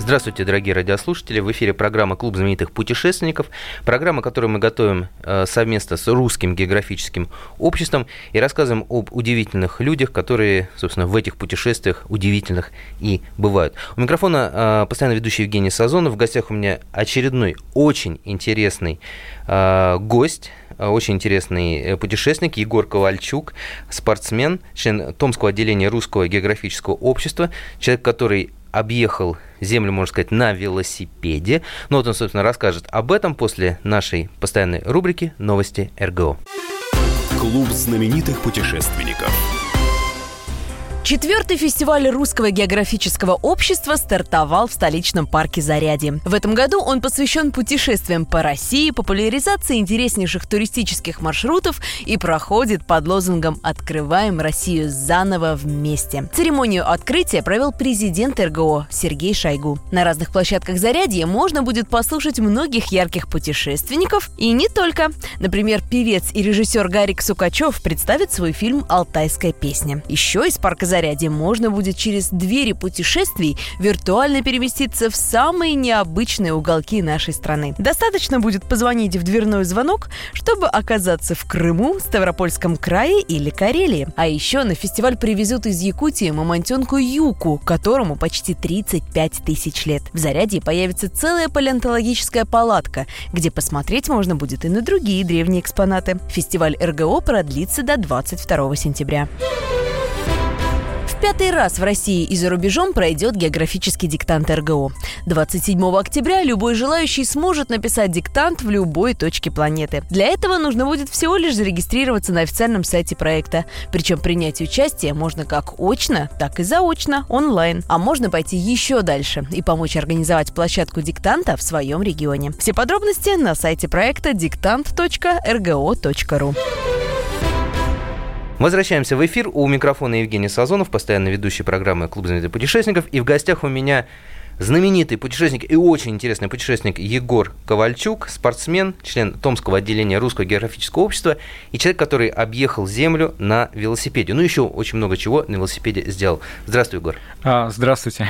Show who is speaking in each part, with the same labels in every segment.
Speaker 1: Здравствуйте, дорогие радиослушатели. В эфире программа «Клуб знаменитых путешественников». Программа, которую мы готовим э, совместно с Русским географическим обществом и рассказываем об удивительных людях, которые, собственно, в этих путешествиях удивительных и бывают. У микрофона э, постоянно ведущий Евгений Сазонов. В гостях у меня очередной очень интересный э, гость, очень интересный путешественник Егор Ковальчук, спортсмен, член Томского отделения Русского географического общества, человек, который объехал землю, можно сказать, на велосипеде. Ну вот он, собственно, расскажет об этом после нашей постоянной рубрики «Новости РГО».
Speaker 2: Клуб знаменитых путешественников.
Speaker 3: Четвертый фестиваль Русского географического общества стартовал в столичном парке Зарядье. В этом году он посвящен путешествиям по России, популяризации интереснейших туристических маршрутов и проходит под лозунгом «Открываем Россию заново вместе». Церемонию открытия провел президент РГО Сергей Шойгу. На разных площадках Зарядье можно будет послушать многих ярких путешественников и не только. Например, певец и режиссер Гарик Сукачев представит свой фильм «Алтайская песня». Еще из парка заряде можно будет через двери путешествий виртуально переместиться в самые необычные уголки нашей страны. Достаточно будет позвонить в дверной звонок, чтобы оказаться в Крыму, Ставропольском крае или Карелии. А еще на фестиваль привезут из Якутии мамонтенку Юку, которому почти 35 тысяч лет. В Зарядье появится целая палеонтологическая палатка, где посмотреть можно будет и на другие древние экспонаты. Фестиваль РГО продлится до 22 сентября пятый раз в России и за рубежом пройдет географический диктант РГО. 27 октября любой желающий сможет написать диктант в любой точке планеты. Для этого нужно будет всего лишь зарегистрироваться на официальном сайте проекта. Причем принять участие можно как очно, так и заочно, онлайн. А можно пойти еще дальше и помочь организовать площадку диктанта в своем регионе. Все подробности на сайте проекта диктант.рго.ру.
Speaker 1: Возвращаемся в эфир. У микрофона Евгений Сазонов, постоянно ведущий программы «Клуб знаменитых путешественников». И в гостях у меня знаменитый путешественник и очень интересный путешественник Егор Ковальчук, спортсмен, член Томского отделения Русского географического общества и человек, который объехал Землю на велосипеде. Ну, еще очень много чего на велосипеде сделал. Здравствуй, Егор.
Speaker 4: А, здравствуйте.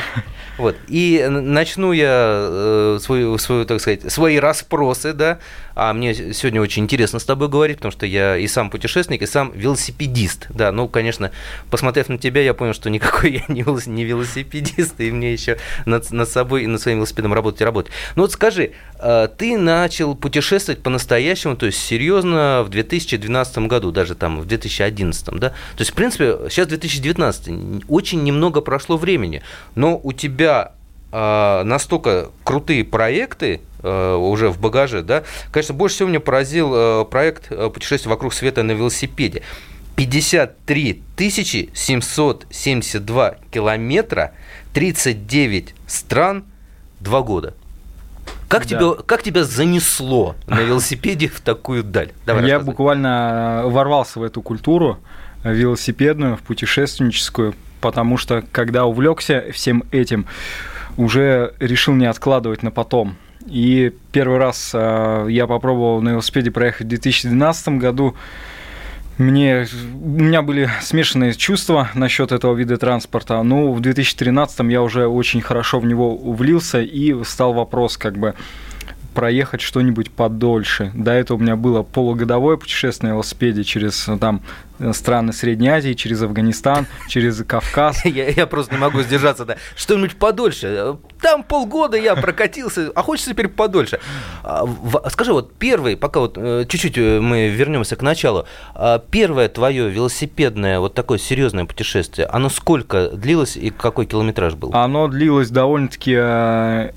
Speaker 1: Вот. И начну я э, свою, свою, так сказать, свои расспросы, да, а мне сегодня очень интересно с тобой говорить, потому что я и сам путешественник, и сам велосипедист, да, ну, конечно, посмотрев на тебя, я понял, что никакой я не велосипедист, и мне еще над, над собой и над своим велосипедом работать и работать. Ну вот скажи, э, ты начал путешествовать по-настоящему, то есть серьезно в 2012 году, даже там в 2011, да? То есть, в принципе, сейчас 2019, очень немного прошло времени, но у тебя э, настолько крутые проекты э, уже в багаже, да, конечно, больше всего меня поразил проект путешествия вокруг света на велосипеде. 53 772 километра, 39 стран, 2 года. Как, да. тебя, как тебя занесло на велосипеде в такую даль?
Speaker 4: Давай Я буквально ворвался в эту культуру велосипедную, в путешественническую, потому что когда увлекся всем этим, уже решил не откладывать на потом. И первый раз э, я попробовал на велосипеде проехать в 2012 году. Мне, у меня были смешанные чувства насчет этого вида транспорта. Ну, в 2013 я уже очень хорошо в него увлился, и стал вопрос, как бы, проехать что-нибудь подольше. До этого у меня было полугодовое путешествие на велосипеде через там страны Средней Азии, через Афганистан, через Кавказ.
Speaker 1: Я, я просто не могу сдержаться, да. Что-нибудь подольше. Там полгода я прокатился, а хочется теперь подольше. А, скажи, вот первый, пока вот э, чуть-чуть э, мы вернемся к началу, а, первое твое велосипедное вот такое серьезное путешествие, оно сколько длилось и какой километраж был?
Speaker 4: Оно длилось довольно-таки э,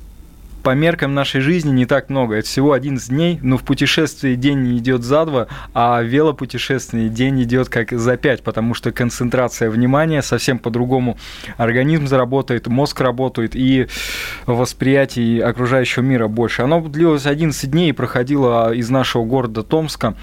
Speaker 4: по меркам нашей жизни не так много. Это всего 11 дней, но в путешествии день идет за два, а в велопутешествии день идет как за пять, потому что концентрация внимания совсем по-другому. Организм заработает, мозг работает, и восприятии окружающего мира больше. Оно длилось 11 дней и проходило из нашего города Томска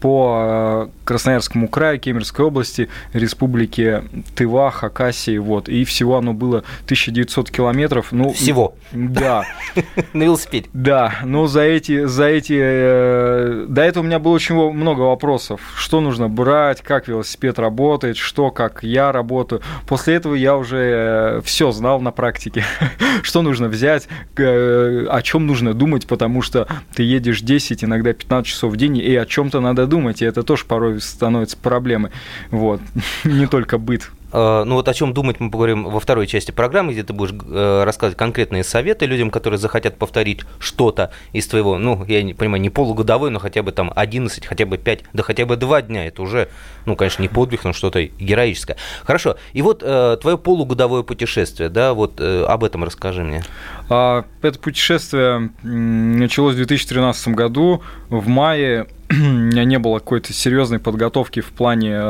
Speaker 4: по Красноярскому краю, Кемеровской области, республике Тыва, Хакасии, вот. И всего оно было 1900 километров. Ну,
Speaker 1: всего?
Speaker 4: Да.
Speaker 1: На велосипеде?
Speaker 4: Да, но за эти, за эти... Э, до этого у меня было очень много вопросов. Что нужно брать, как велосипед работает, что, как я работаю. После этого я уже э, все знал на практике. Что нужно взять, э, о чем нужно думать, потому что ты едешь 10, иногда 15 часов в день, и о чем-то надо думать, и это тоже порой становится проблемой. Вот. Не только быт.
Speaker 1: Э, ну вот о чем думать мы поговорим во второй части программы, где ты будешь э, рассказывать конкретные советы людям, которые захотят повторить что-то из твоего, ну, я не понимаю, не полугодовой, но хотя бы там 11, хотя бы 5, да хотя бы 2 дня. Это уже, ну, конечно, не подвиг, но что-то героическое. Хорошо. И вот э, твое полугодовое путешествие, да, вот об этом расскажи мне.
Speaker 4: А, это путешествие началось в 2013 году. В мае меня не было какой-то серьезной подготовки в плане,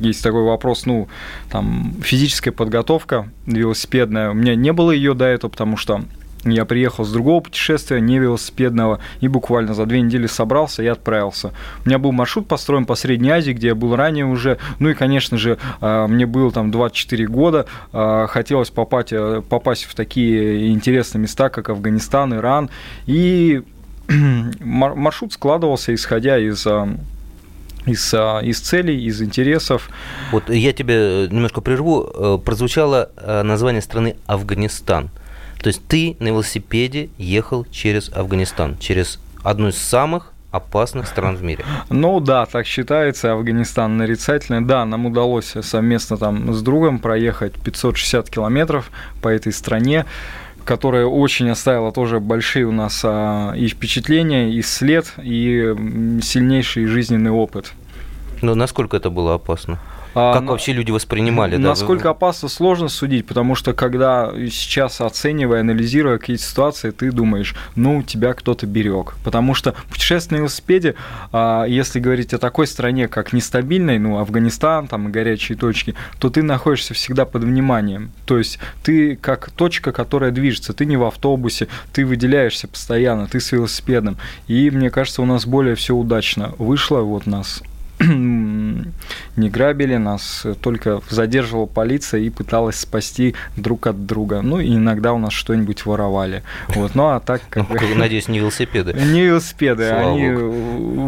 Speaker 4: есть такой вопрос, ну, там, физическая подготовка велосипедная. У меня не было ее до этого, потому что я приехал с другого путешествия, не велосипедного, и буквально за две недели собрался и отправился. У меня был маршрут построен по Средней Азии, где я был ранее уже. Ну и, конечно же, а, мне было там 24 года. А, хотелось попасть, э, попасть в такие интересные места, как Афганистан, Иран. И маршрут складывался, исходя из а, из, а, из целей, из интересов.
Speaker 1: Вот я тебе немножко прерву. Э, прозвучало э, название страны Афганистан. То есть ты на велосипеде ехал через Афганистан, через одну из самых опасных стран в мире.
Speaker 4: Ну да, так считается, Афганистан нарицательный. Да, нам удалось совместно там с другом проехать 560 километров по этой стране которая очень оставила тоже большие у нас а, и впечатления, и след, и сильнейший жизненный опыт.
Speaker 1: Но насколько это было опасно? А, как вообще люди воспринимали?
Speaker 4: Насколько да? опасно, сложно судить, потому что когда сейчас оценивая, анализируя какие-то ситуации, ты думаешь, ну, тебя кто-то берег. Потому что путешествие на велосипеде, а, если говорить о такой стране, как нестабильной, ну, Афганистан, там, и горячие точки, то ты находишься всегда под вниманием. То есть ты как точка, которая движется, ты не в автобусе, ты выделяешься постоянно, ты с велосипедом. И мне кажется, у нас более все удачно вышло, вот нас не грабили, нас только задерживала полиция и пыталась спасти друг от друга. Ну, и иногда у нас что-нибудь воровали. Вот. Ну, а так...
Speaker 1: Как ну. Надеюсь, не велосипеды.
Speaker 4: Не велосипеды, Слава они Богу.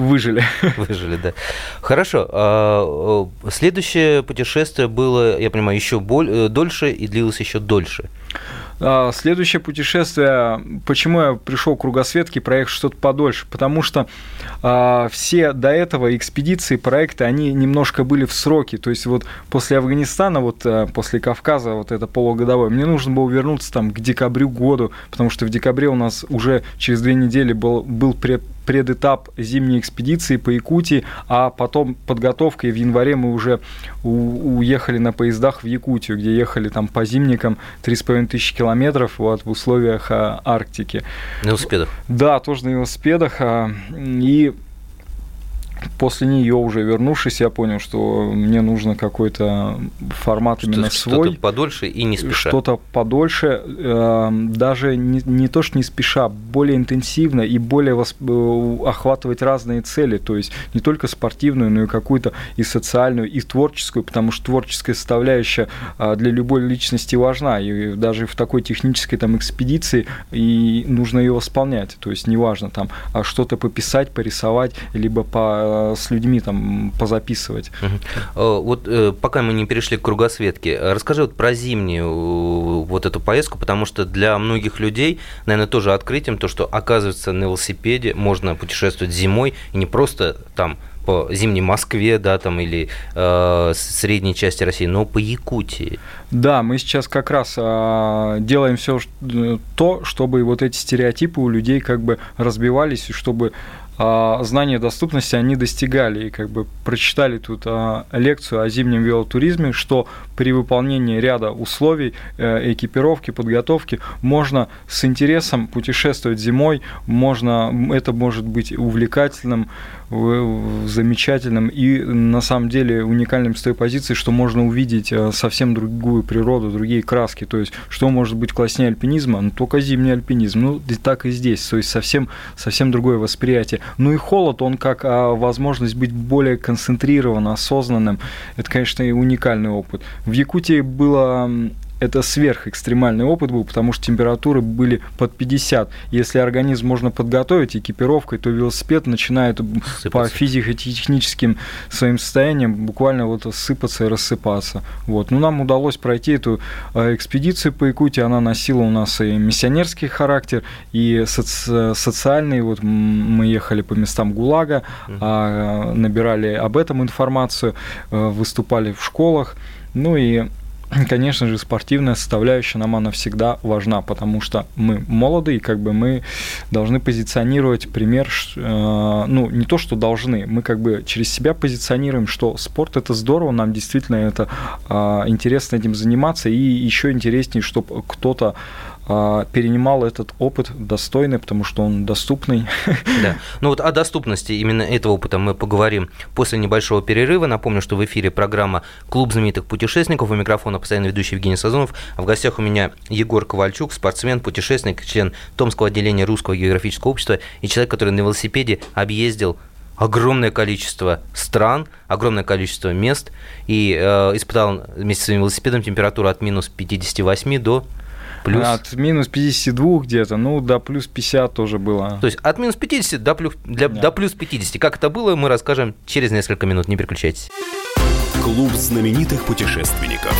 Speaker 4: выжили.
Speaker 1: Выжили, да. Хорошо. А, следующее путешествие было, я понимаю, еще э, дольше и длилось еще дольше.
Speaker 4: А, следующее путешествие, почему я пришел к кругосветке проехать что-то подольше? Потому что а, все до этого экспедиции, проекты, они немножко были в сроки. То есть вот после Афганистана, вот а, после Кавказа, вот это полугодовое, мне нужно было вернуться там к декабрю году, потому что в декабре у нас уже через две недели был, был предэтап зимней экспедиции по Якутии, а потом подготовка, и в январе мы уже уехали на поездах в Якутию, где ехали там по зимникам 3,5 тысячи километров вот, в условиях а, Арктики.
Speaker 1: На велосипедах?
Speaker 4: Да, тоже на велосипедах. А, и после нее уже вернувшись, я понял, что мне нужно какой-то формат что, именно свой.
Speaker 1: Что-то подольше и не спеша.
Speaker 4: Что-то подольше, э, даже не, не то, что не спеша, более интенсивно и более восп... Э, охватывать разные цели, то есть не только спортивную, но и какую-то и социальную, и творческую, потому что творческая составляющая э, для любой личности важна, и даже в такой технической там экспедиции и нужно ее восполнять, то есть неважно там а что-то пописать, порисовать, либо по Э, с людьми там позаписывать.
Speaker 1: Угу. Вот э, пока мы не перешли к кругосветке, расскажи вот про зимнюю вот эту поездку, потому что для многих людей, наверное, тоже открытием то, что оказывается на велосипеде можно путешествовать зимой и не просто там по зимней Москве, да, там или э, средней части России, но по Якутии.
Speaker 4: Да, мы сейчас как раз э, делаем все то, чтобы вот эти стереотипы у людей как бы разбивались, и чтобы а, знания доступности они достигали и как бы прочитали тут а, лекцию о зимнем велотуризме, что при выполнении ряда условий э, экипировки, подготовки можно с интересом путешествовать зимой, можно, это может быть увлекательным, замечательным и на самом деле уникальным с той позиции, что можно увидеть э, совсем другую природу, другие краски. То есть, что может быть класснее альпинизма? Ну, только зимний альпинизм. Ну, и так и здесь. То есть, совсем, совсем другое восприятие. Ну и холод, он как а, возможность быть более концентрированным, осознанным. Это, конечно, и уникальный опыт. В Якутии было это сверхэкстремальный опыт был, потому что температуры были под 50. Если организм можно подготовить экипировкой, то велосипед начинает сыпаться. по физико-техническим своим состояниям буквально вот сыпаться и рассыпаться. Вот. Но ну, нам удалось пройти эту э, экспедицию по Якутии. Она носила у нас и миссионерский характер, и соци- социальный. Вот мы ехали по местам ГУЛАГа, mm набирали об этом информацию, э, выступали в школах. Ну и конечно же, спортивная составляющая нам она всегда важна, потому что мы молоды, и как бы мы должны позиционировать пример, э, ну, не то, что должны, мы как бы через себя позиционируем, что спорт это здорово, нам действительно это э, интересно этим заниматься, и еще интереснее, чтобы кто-то а, перенимал этот опыт достойный, потому что он доступный.
Speaker 1: Да. Ну вот о доступности именно этого опыта мы поговорим после небольшого перерыва. Напомню, что в эфире программа «Клуб знаменитых путешественников». У микрофона постоянно ведущий Евгений Сазонов. А в гостях у меня Егор Ковальчук, спортсмен, путешественник, член Томского отделения Русского географического общества и человек, который на велосипеде объездил огромное количество стран, огромное количество мест и э, испытал вместе с своим велосипедом температуру от минус 58 до
Speaker 4: Плюс... От минус 52 где-то, ну, до плюс 50 тоже было.
Speaker 1: То есть от минус 50 до плюс, для, да. до плюс 50. Как это было, мы расскажем через несколько минут. Не переключайтесь.
Speaker 2: Клуб знаменитых путешественников.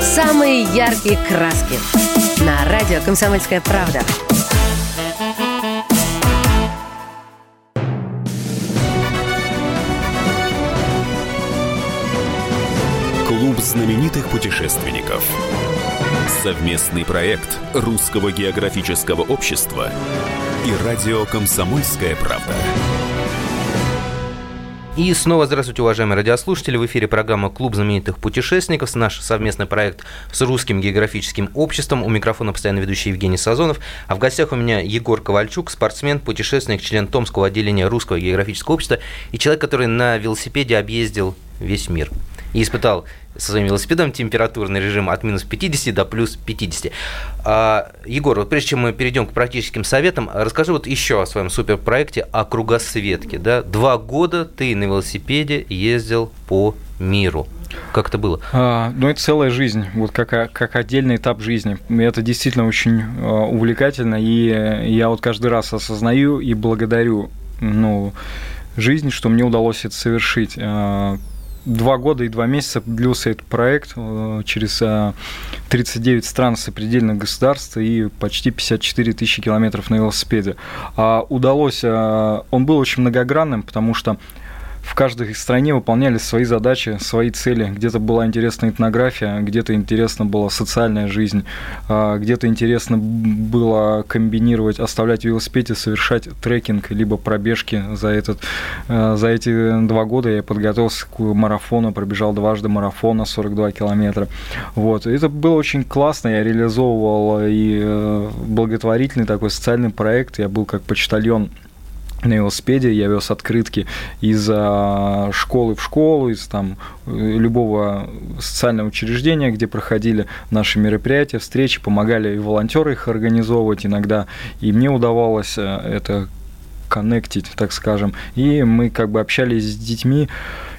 Speaker 5: Самые яркие краски. На радио «Комсомольская правда».
Speaker 2: Знаменитых путешественников. Совместный проект Русского географического общества и радио «Комсомольская правда».
Speaker 1: И снова здравствуйте, уважаемые радиослушатели. В эфире программа «Клуб знаменитых путешественников». Наш совместный проект с Русским географическим обществом. У микрофона постоянно ведущий Евгений Сазонов. А в гостях у меня Егор Ковальчук, спортсмен, путешественник, член Томского отделения Русского географического общества и человек, который на велосипеде объездил весь мир и испытал со своим велосипедом температурный режим от минус 50 до плюс 50. А, Егор, вот прежде чем мы перейдем к практическим советам, расскажи вот еще о своем суперпроекте о кругосветке. Да? Два года ты на велосипеде ездил по миру. Как это было?
Speaker 4: А, ну, это целая жизнь, вот как, как отдельный этап жизни. Это действительно очень а, увлекательно, и я вот каждый раз осознаю и благодарю ну, жизнь, что мне удалось это совершить. А, два года и два месяца длился этот проект э, через 39 э, стран сопредельных государств и почти 54 тысячи километров на велосипеде. А удалось, э, он был очень многогранным, потому что в каждой стране выполняли свои задачи, свои цели. Где-то была интересная этнография, где-то интересна была социальная жизнь, а, где-то интересно было комбинировать, оставлять велосипед и совершать трекинг, либо пробежки за, этот, а, за эти два года. Я подготовился к марафону, пробежал дважды марафона 42 километра. Вот. Это было очень классно, я реализовывал и э, благотворительный такой социальный проект, я был как почтальон на велосипеде, я вез открытки из школы в школу, из там любого социального учреждения, где проходили наши мероприятия, встречи, помогали и волонтеры их организовывать иногда, и мне удавалось э, это коннектить, так скажем, и мы как бы общались с детьми,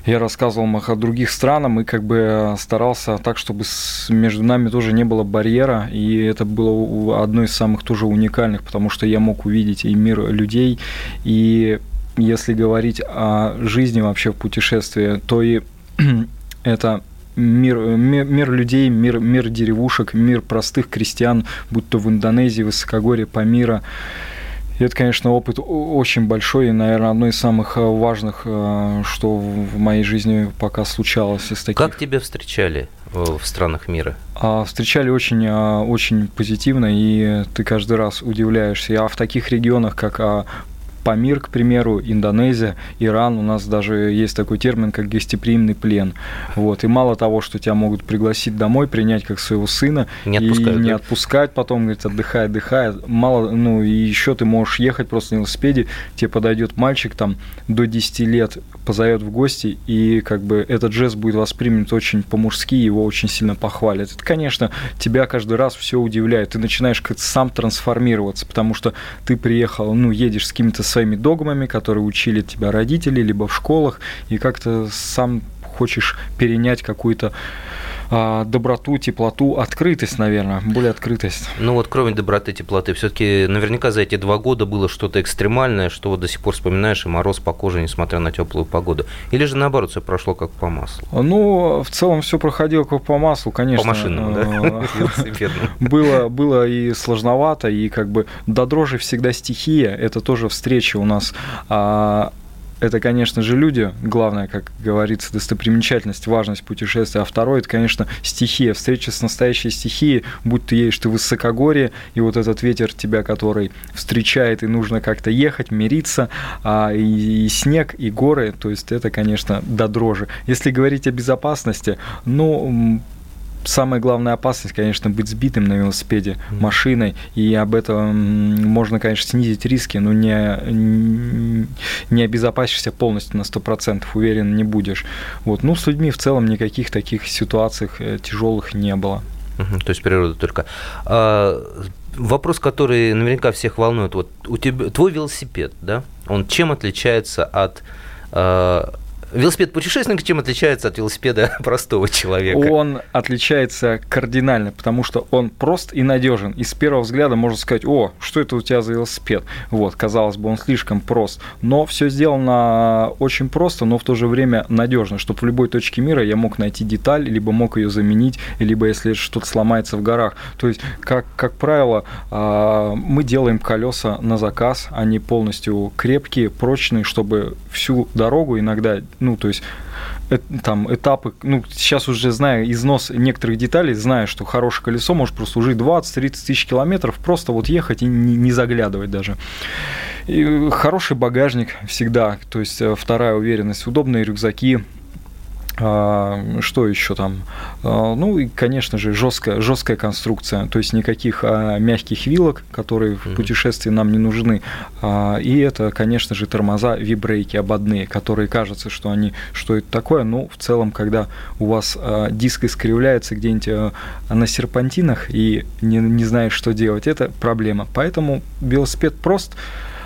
Speaker 4: я рассказывал им о других странах и как бы старался так, чтобы между нами тоже не было барьера, и это было одно из самых тоже уникальных, потому что я мог увидеть и мир людей, и если говорить о жизни вообще в путешествии, то и это мир, мир, мир людей, мир, мир деревушек, мир простых крестьян, будь то в Индонезии, Высокогорье, Памира, И это, конечно, опыт очень большой и, наверное, одно из самых э, важных, э, что в моей жизни пока случалось из таких.
Speaker 1: Как тебя встречали в странах мира?
Speaker 4: А, встречали очень, очень позитивно, и ты каждый раз удивляешься. А в таких регионах, как а, Памир, к примеру, Индонезия, Иран, у нас даже есть такой термин, как гостеприимный плен. Вот. И мало того, что тебя могут пригласить домой, принять как своего сына,
Speaker 1: не
Speaker 4: и не
Speaker 1: да?
Speaker 4: отпускать потом, говорит, отдыхай, отдыхай. Мало, ну, и еще ты можешь ехать просто на велосипеде, тебе подойдет мальчик там до 10 лет, позовет в гости, и как бы этот жест будет воспринят очень по-мужски, его очень сильно похвалят. Это, конечно, тебя каждый раз все удивляет. Ты начинаешь как-то сам трансформироваться, потому что ты приехал, ну, едешь с какими-то своими догмами, которые учили тебя родители, либо в школах, и как-то сам хочешь перенять какую-то доброту, теплоту, открытость, наверное, более открытость.
Speaker 1: Ну вот кроме доброты, теплоты, все-таки наверняка за эти два года было что-то экстремальное, что вот до сих пор вспоминаешь, и мороз по коже, несмотря на теплую погоду. Или же наоборот, все прошло как по маслу?
Speaker 4: Ну, в целом все проходило как по маслу, конечно.
Speaker 1: По машинам, да?
Speaker 4: Было, было и сложновато, и как бы до дрожи всегда стихия, это тоже встреча у нас а, это, конечно же, люди, главное, как говорится, достопримечательность, важность путешествия, а второе, это, конечно, стихия, встреча с настоящей стихией, будь ты едешь ты в высокогорье, и вот этот ветер тебя, который встречает, и нужно как-то ехать, мириться, а, и, и снег, и горы, то есть это, конечно, до дрожи. Если говорить о безопасности, ну, самая главная опасность, конечно, быть сбитым на велосипеде машиной, и об этом можно, конечно, снизить риски, но не, не обезопасишься полностью на 100%, уверен, не будешь. Вот. Ну, с людьми в целом никаких таких ситуаций э, тяжелых не было.
Speaker 1: то есть природа только. А, вопрос, который наверняка всех волнует. Вот у тебя твой велосипед, да? Он чем отличается от а, велосипед путешественника чем отличается от велосипеда простого человека?
Speaker 4: Он отличается кардинально, потому что он прост и надежен. И с первого взгляда можно сказать, о, что это у тебя за велосипед? Вот, казалось бы, он слишком прост. Но все сделано очень просто, но в то же время надежно, чтобы в любой точке мира я мог найти деталь, либо мог ее заменить, либо если что-то сломается в горах. То есть, как, как правило, а, мы делаем колеса на заказ, они полностью крепкие, прочные, чтобы всю дорогу иногда ну, то есть там этапы, ну, сейчас уже знаю износ некоторых деталей, знаю, что хорошее колесо может прослужить 20-30 тысяч километров, просто вот ехать и не, не заглядывать даже. И хороший багажник всегда, то есть э, вторая уверенность, удобные рюкзаки, что еще там? А, ну и, конечно же, жесткая, жесткая конструкция, то есть никаких а, мягких вилок, которые в путешествии нам не нужны. И это, конечно же, тормоза вибрейки ободные, которые кажется, что они что это такое, но в целом, когда у вас диск искривляется где-нибудь на серпантинах и не, не знаешь, что делать, это проблема. Поэтому велосипед прост,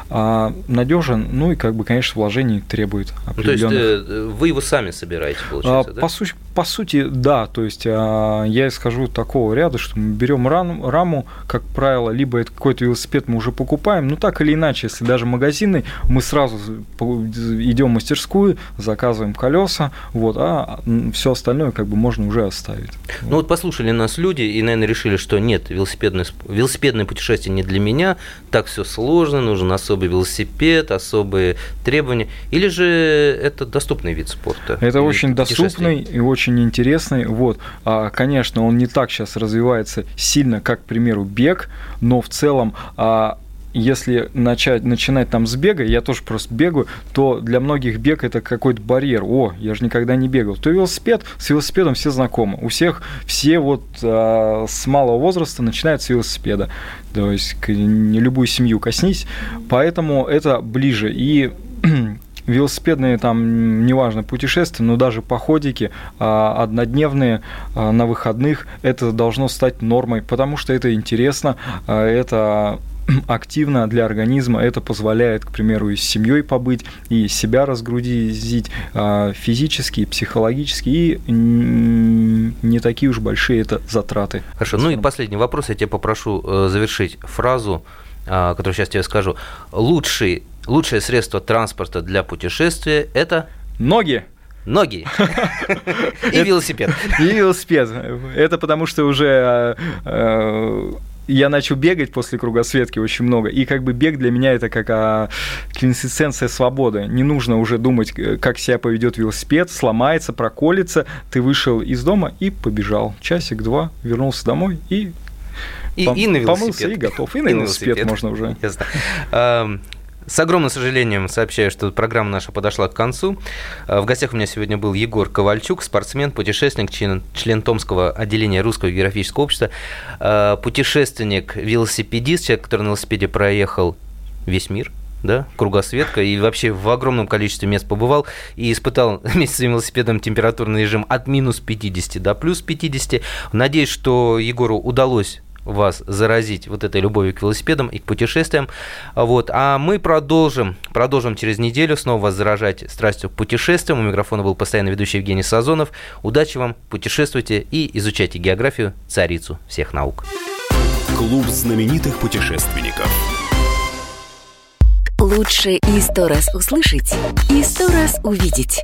Speaker 4: а, надежен, ну и как бы, конечно, вложений требует определенных.
Speaker 1: Ну, то есть э, вы его сами собираете, получается,
Speaker 4: а,
Speaker 1: да?
Speaker 4: По, су- по сути, да. То есть а, я исхожу такого ряда, что мы берем рам- раму, как правило, либо это какой-то велосипед мы уже покупаем, ну так или иначе, если даже магазинный, мы сразу идем в мастерскую, заказываем колеса, вот, а все остальное как бы можно уже оставить.
Speaker 1: Ну вот. вот послушали нас люди и, наверное, решили, что нет, велосипедное, велосипедное путешествие не для меня, так все сложно, нужен особый особый велосипед, особые требования, или же это доступный вид спорта?
Speaker 4: Это очень доступный и очень интересный. Вот. А, конечно, он не так сейчас развивается сильно, как, к примеру, бег, но в целом а, если начать, начинать там с бега, я тоже просто бегаю, то для многих бег это какой-то барьер. О, я же никогда не бегал. То велосипед, с велосипедом все знакомы. У всех все вот а, с малого возраста начинают с велосипеда. То есть не любую семью коснись. Поэтому это ближе. И велосипедные там, неважно, путешествия, но даже походики а, однодневные а, на выходных, это должно стать нормой, потому что это интересно, а, это активно для организма. Это позволяет, к примеру, и с семьей побыть, и себя разгрузить а, физически, и психологически, и не такие уж большие это затраты.
Speaker 1: Хорошо. Ну и последний вопрос. Я тебя попрошу э, завершить фразу, а, которую сейчас тебе скажу. Лучший, лучшее средство транспорта для путешествия – это…
Speaker 4: Ноги!
Speaker 1: Ноги. И велосипед.
Speaker 4: И велосипед. Это потому что уже э, я начал бегать после кругосветки очень много, и как бы бег для меня это как а, квинтэссенция свободы. Не нужно уже думать, э, как себя поведет велосипед, сломается, проколется. Ты вышел из дома и побежал. Часик-два, вернулся домой и
Speaker 1: и, Пом- и на велосипед.
Speaker 4: Помылся и готов. И на, и велосипед, велосипед можно уже.
Speaker 1: Ясно. С огромным сожалением сообщаю, что программа наша подошла к концу. Э, в гостях у меня сегодня был Егор Ковальчук, спортсмен, путешественник, член, член Томского отделения Русского географического общества, э, путешественник, велосипедист, человек, который на велосипеде проехал весь мир, да, кругосветка, и вообще в огромном количестве мест побывал, и испытал вместе с велосипедом температурный режим от минус 50 до плюс 50. Надеюсь, что Егору удалось вас заразить вот этой любовью к велосипедам и к путешествиям. Вот. А мы продолжим, продолжим через неделю снова вас заражать страстью к путешествиям. У микрофона был постоянно ведущий Евгений Сазонов. Удачи вам, путешествуйте и изучайте географию, царицу всех наук.
Speaker 2: Клуб знаменитых путешественников.
Speaker 6: Лучше и сто раз услышать, и сто раз увидеть.